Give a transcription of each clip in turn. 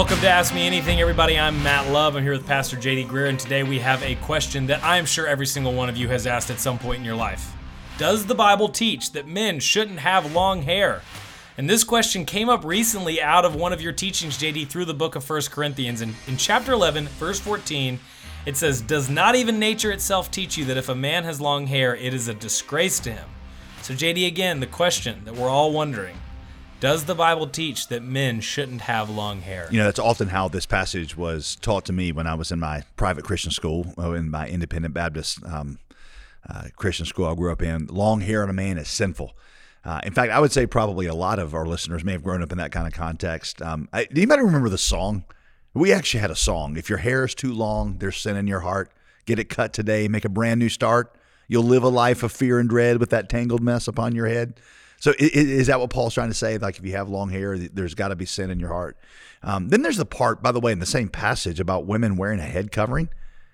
Welcome to Ask Me Anything, everybody. I'm Matt Love. I'm here with Pastor JD Greear, and today we have a question that I'm sure every single one of you has asked at some point in your life. Does the Bible teach that men shouldn't have long hair? And this question came up recently out of one of your teachings, JD, through the book of 1 Corinthians. And in chapter 11, verse 14, it says, Does not even nature itself teach you that if a man has long hair, it is a disgrace to him? So, JD, again, the question that we're all wondering does the Bible teach that men shouldn't have long hair? You know, that's often how this passage was taught to me when I was in my private Christian school, uh, in my independent Baptist um, uh, Christian school I grew up in. Long hair on a man is sinful. Uh, in fact, I would say probably a lot of our listeners may have grown up in that kind of context. Um, I, do anybody remember the song? We actually had a song. If your hair is too long, there's sin in your heart. Get it cut today. Make a brand new start. You'll live a life of fear and dread with that tangled mess upon your head. So is, that what Paul's trying to say? Like if you have long hair, there's got to be sin in your heart. Um, then there's the part, by the way, in the same passage about women wearing a head covering.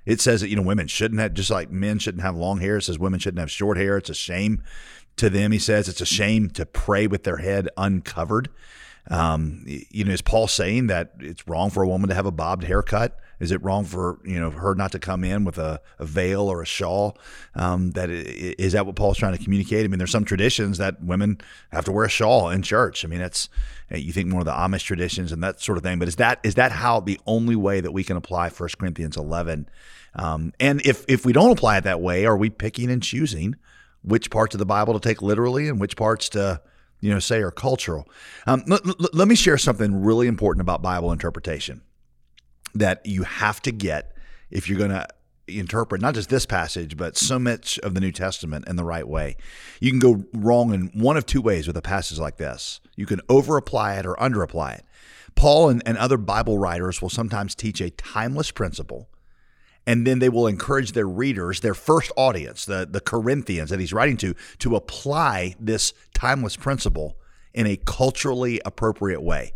It says that you know women shouldn't have just like men shouldn't have long hair. It says women shouldn't have short hair. It's a shame to them. He says it's a shame to pray with their head uncovered. Um, you know, is Paul saying that it's wrong for a woman to have a bobbed haircut? Is it wrong for you know her not to come in with a, a veil or a shawl? Um, that is that what Paul's trying to communicate? I mean, there's some traditions that women have to wear a shawl in church. I mean, that's you think more of the Amish traditions and that sort of thing. But is that is that how the only way that we can apply 1 Corinthians 11? Um, and if if we don't apply it that way, are we picking and choosing which parts of the Bible to take literally and which parts to you know say are cultural? Um, l- l- let me share something really important about Bible interpretation that you have to get if you're going to interpret not just this passage, but so much of the New Testament in the right way. You can go wrong in one of two ways with a passage like this. You can over apply it or under apply it. Paul and, and other Bible writers will sometimes teach a timeless principle, and then they will encourage their readers, their first audience, the, the Corinthians that he's writing to, to apply this timeless principle in a culturally appropriate way.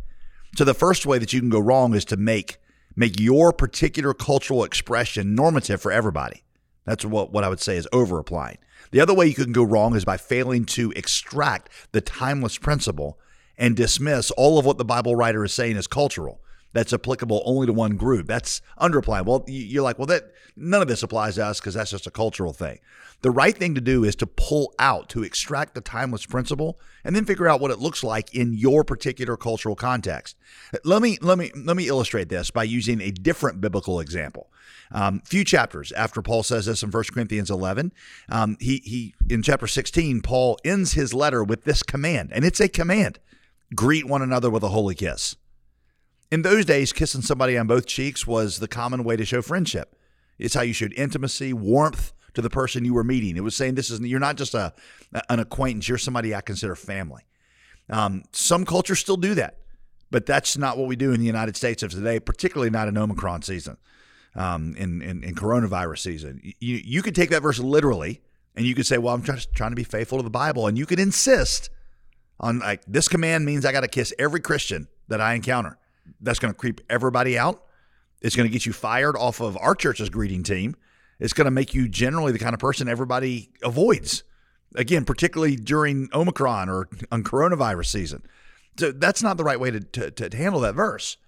So the first way that you can go wrong is to make make your particular cultural expression normative for everybody. That's what, what I would say is over applying. The other way you can go wrong is by failing to extract the timeless principle and dismiss all of what the Bible writer is saying as cultural. That's applicable only to one group. That's under applying. Well, you're like, well, that none of this applies to us because that's just a cultural thing. The right thing to do is to pull out, to extract the timeless principle, and then figure out what it looks like in your particular cultural context. Let me let me let me illustrate this by using a different biblical example. Um, few chapters after Paul says this in 1 Corinthians 11, um, he he in chapter 16, Paul ends his letter with this command, and it's a command: greet one another with a holy kiss. In those days, kissing somebody on both cheeks was the common way to show friendship. It's how you showed intimacy, warmth, to the person you were meeting. It was saying this is you're not just a an acquaintance. You're somebody I consider family. Um, some cultures still do that, but that's not what we do in the United States of today, particularly not in Omicron season, um, in, in, in coronavirus season. You you could take that verse literally, and you could say, "Well, I'm just trying to be faithful to the Bible," and you could insist on like this command means I got to kiss every Christian that I encounter. That's going to creep everybody out. It's going to get you fired off of our church's greeting team it's going to make you generally the kind of person everybody avoids. Again, particularly during Omicron or on coronavirus season. So that's not the right way to, to, to handle that verse.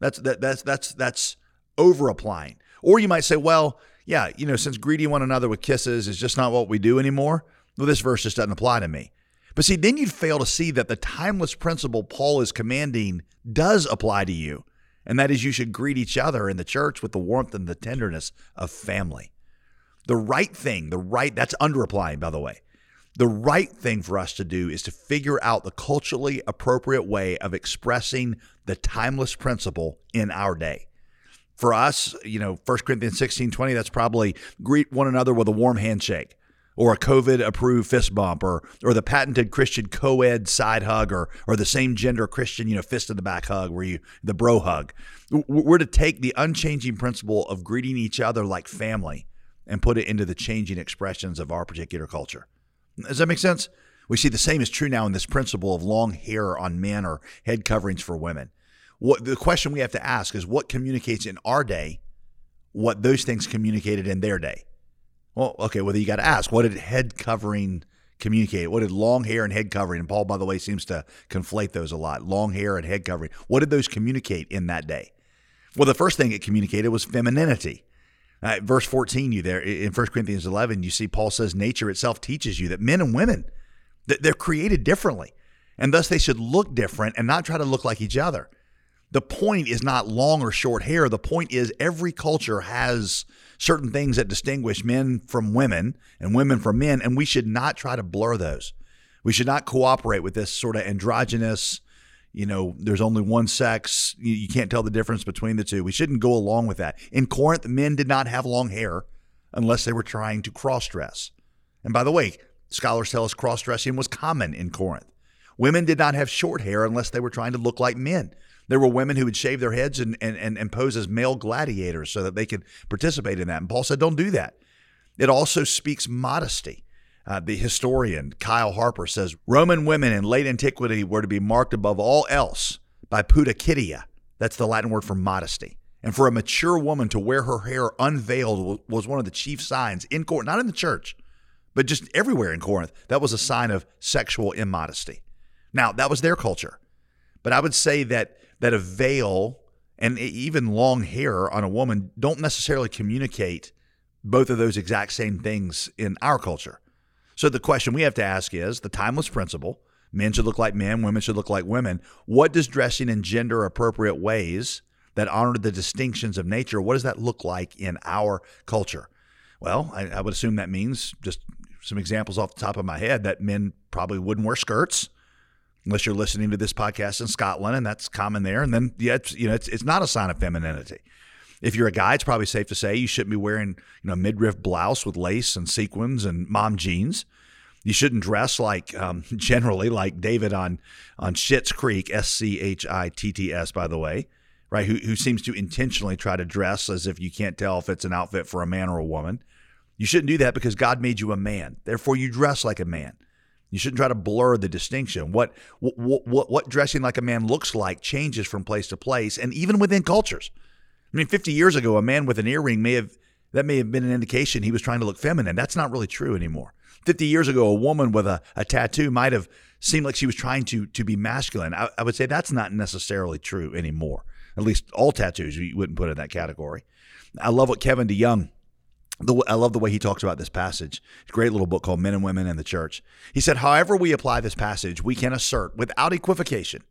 That's that, that's that's that's over applying. Or you might say, well, yeah, you know, since greeting one another with kisses is just not what we do anymore, well, this verse just doesn't apply to me. But see, then you'd fail to see that the timeless principle Paul is commanding does apply to you, and that is you should greet each other in the church with the warmth and the tenderness of family. The right thing, the right, that's under applying, by the way. The right thing for us to do is to figure out the culturally appropriate way of expressing the timeless principle in our day. For us, you know, 1 Corinthians 16 20, that's probably greet one another with a warm handshake or a COVID approved fist bump or or the patented Christian co ed side hug or or the same gender Christian, you know, fist in the back hug where you the bro hug. We're to take the unchanging principle of greeting each other like family and put it into the changing expressions of our particular culture. Does that make sense? We see the same is true now in this principle of long hair on men or head coverings for women. What the question we have to ask is what communicates in our day what those things communicated in their day? Well, okay, well, you got to ask what did head covering communicate? What did long hair and head covering, and Paul, by the way, seems to conflate those a lot long hair and head covering. What did those communicate in that day? Well, the first thing it communicated was femininity. Uh, verse 14, you there in 1 Corinthians 11, you see Paul says nature itself teaches you that men and women, that they're created differently, and thus they should look different and not try to look like each other. The point is not long or short hair. The point is every culture has certain things that distinguish men from women and women from men, and we should not try to blur those. We should not cooperate with this sort of androgynous, you know, there's only one sex. You, you can't tell the difference between the two. We shouldn't go along with that. In Corinth, men did not have long hair unless they were trying to cross dress. And by the way, scholars tell us cross dressing was common in Corinth. Women did not have short hair unless they were trying to look like men. There were women who would shave their heads and, and, and, and pose as male gladiators so that they could participate in that. And Paul said, don't do that. It also speaks modesty. Uh, the historian Kyle Harper says Roman women in late antiquity were to be marked above all else by pudicitia. That's the Latin word for modesty. And for a mature woman to wear her hair unveiled was one of the chief signs in court, not in the church, but just everywhere in Corinth. That was a sign of sexual immodesty. Now, that was their culture. But I would say that that a veil and even long hair on a woman don't necessarily communicate both of those exact same things in our culture. So the question we have to ask is the timeless principle men should look like men, women should look like women. What does dressing in gender appropriate ways that honor the distinctions of nature, what does that look like in our culture? Well, I, I would assume that means just some examples off the top of my head that men probably wouldn't wear skirts unless you're listening to this podcast in Scotland, and that's common there. And then, yeah, it's, you know, it's, it's not a sign of femininity. If you're a guy, it's probably safe to say you shouldn't be wearing, you know, midriff blouse with lace and sequins and mom jeans. You shouldn't dress like, um, generally, like David on on Schitt's Creek, S C H I T T S, by the way, right? Who who seems to intentionally try to dress as if you can't tell if it's an outfit for a man or a woman. You shouldn't do that because God made you a man. Therefore, you dress like a man. You shouldn't try to blur the distinction. What, what what what dressing like a man looks like changes from place to place and even within cultures. I mean, 50 years ago, a man with an earring may have that may have been an indication he was trying to look feminine. That's not really true anymore. 50 years ago, a woman with a, a tattoo might have seemed like she was trying to to be masculine. I, I would say that's not necessarily true anymore. At least all tattoos you wouldn't put in that category. I love what Kevin DeYoung the, I love the way he talks about this passage. Great little book called Men and Women in the Church. He said, however we apply this passage, we can assert without equivocation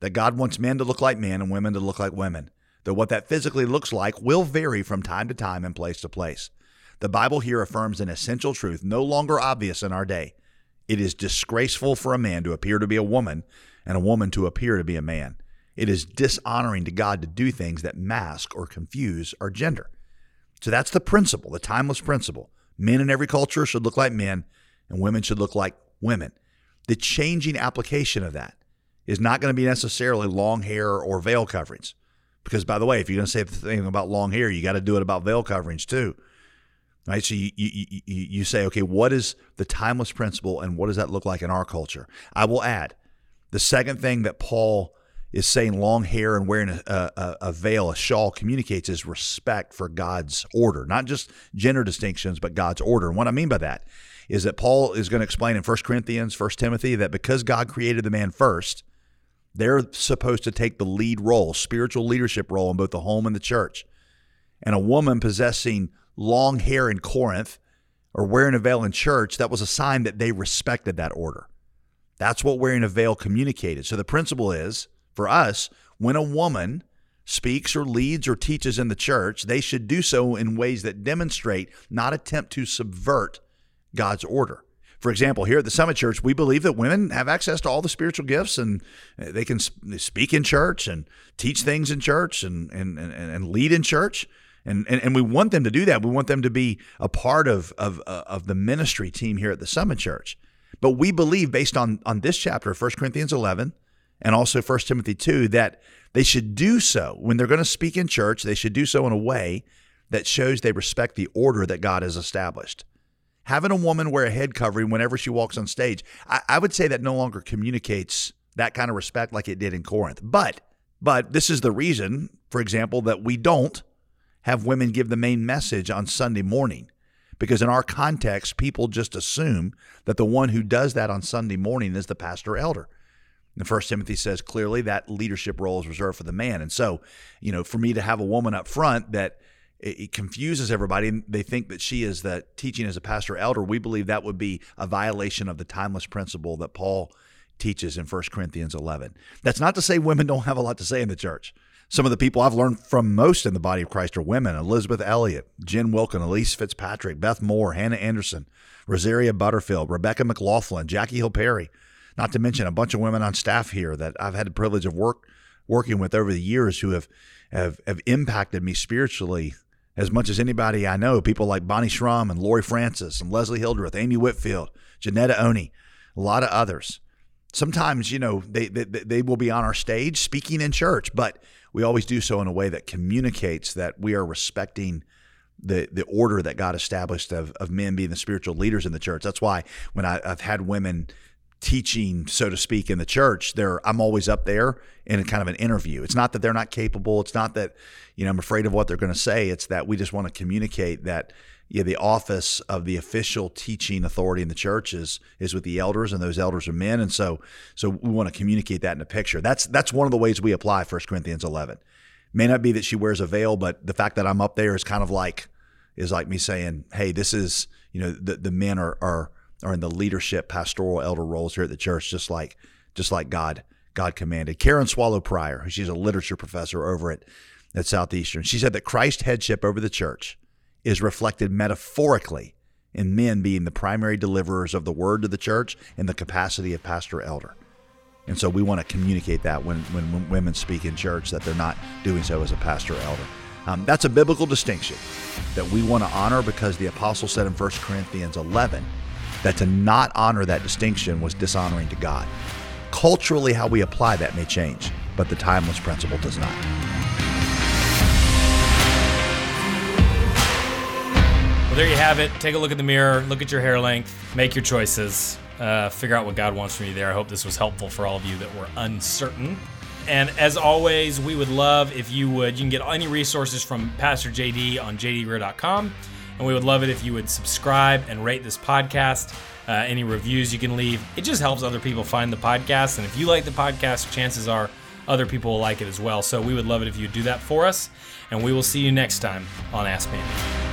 that God wants men to look like men and women to look like women. Though what that physically looks like will vary from time to time and place to place. The Bible here affirms an essential truth no longer obvious in our day. It is disgraceful for a man to appear to be a woman and a woman to appear to be a man. It is dishonoring to God to do things that mask or confuse our gender. So that's the principle, the timeless principle. Men in every culture should look like men, and women should look like women. The changing application of that is not going to be necessarily long hair or veil coverings. Because, by the way, if you're going to say the thing about long hair, you got to do it about veil coverings too. Right? So you, you, you, you say, okay, what is the timeless principle and what does that look like in our culture? I will add the second thing that Paul is saying long hair and wearing a, a, a, veil, a shawl, communicates his respect for God's order, not just gender distinctions, but God's order. And what I mean by that is that Paul is going to explain in 1 Corinthians, 1 Timothy, that because God created the man first, they're supposed to take the lead role, spiritual leadership role in both the home and the church. And a woman possessing long hair in Corinth or wearing a veil in church, that was a sign that they respected that order. That's what wearing a veil communicated. So the principle is for us, when a woman speaks or leads or teaches in the church, they should do so in ways that demonstrate, not attempt to subvert God's order. For example, here at the Summit Church, we believe that women have access to all the spiritual gifts and they can speak in church and teach things in church and, and, and, and lead in church. And, and, and we want them to do that. We want them to be a part of, of, uh, of the ministry team here at the Summit Church. But we believe, based on, on this chapter, 1 Corinthians 11, and also 1 Timothy 2 that they should do so when they're going to speak in church, they should do so in a way that shows they respect the order that God has established. Having a woman wear a head covering whenever she walks on stage, I, I would say that no longer communicates that kind of respect like it did in Corinth. But but this is the reason, for example, that we don't have women give the main message on Sunday morning because in our context, people just assume that the one who does that on Sunday morning is the pastor elder. And First Timothy says clearly that leadership role is reserved for the man. And so, you know, for me to have a woman up front that it, confuses everybody and they think that she is the teaching as a pastor elder, we believe that would be a violation of the timeless principle that Paul teaches in 1 Corinthians 11. That's not to say women don't have a lot to say in the church. Some of the people I've learned from most in the body of Christ are women Elisabeth Elliot, Jen Wilkin, Elyse Fitzpatrick, Beth Moore, Hannah Anderson, Rosaria Butterfield, Rebecca McLaughlin, Jackie Hill Perry, not to mention a bunch of women on staff here that I've had the privilege of work working with over the years who have have, have impacted me spiritually as much as anybody I know. People like Bonnie Schrum and Lori Francis and Leslie Hildreth, Amy Whitfield, Janetta Oni, a lot of others. Sometimes, you know, they, they, they will be on our stage speaking in church, but we always do so in a way that communicates that we are respecting the the order that God established of, of men being the spiritual leaders in the church. That's why when I, have had women teaching, so to speak, in the church, there I'm always up there in kind of an interview. It's not that they're not capable. It's not that you know I'm afraid of what they're going to say. It's that we just want to communicate that yeah, the office of the official teaching authority in the church is is with the elders, and those elders are men, and so so we want to communicate that in a picture. That's that's one of the ways we apply 1 Corinthians 11. May not be that she wears a veil, but the fact that I'm up there is kind of like is like me saying, hey, this is you know the the men are are are in the leadership, pastoral, elder roles here at the church, just like just like God God commanded. Karen Swallow Prior, who she's a literature professor over at at Southeastern, she said that Christ's headship over the church is reflected metaphorically in men being the primary deliverers of the word to the church in the capacity of pastor elder. And so we want to communicate that when, when, when women speak in church that they're not doing so as a pastor elder. Um, that's a biblical distinction that we want to honor because the apostle said in 1 Corinthians 11 that to not honor that distinction was dishonoring to God. Culturally, how we apply that may change, but the timeless principle does not. Well, there you have it. Take a look at the mirror, look at your hair length, make your choices, uh, figure out what God wants from you there. I hope this was helpful for all of you that were uncertain. And as always, we would love if you would. You can get any resources from Pastor JD on jdgreear.com. And we would love it if you would subscribe and rate this podcast. Uh, any reviews you can leave. It just helps other people find the podcast. And if you like the podcast, chances are other people will like it as well. So we would love it if you do that for us. And we will see you next time on Ask Mandy.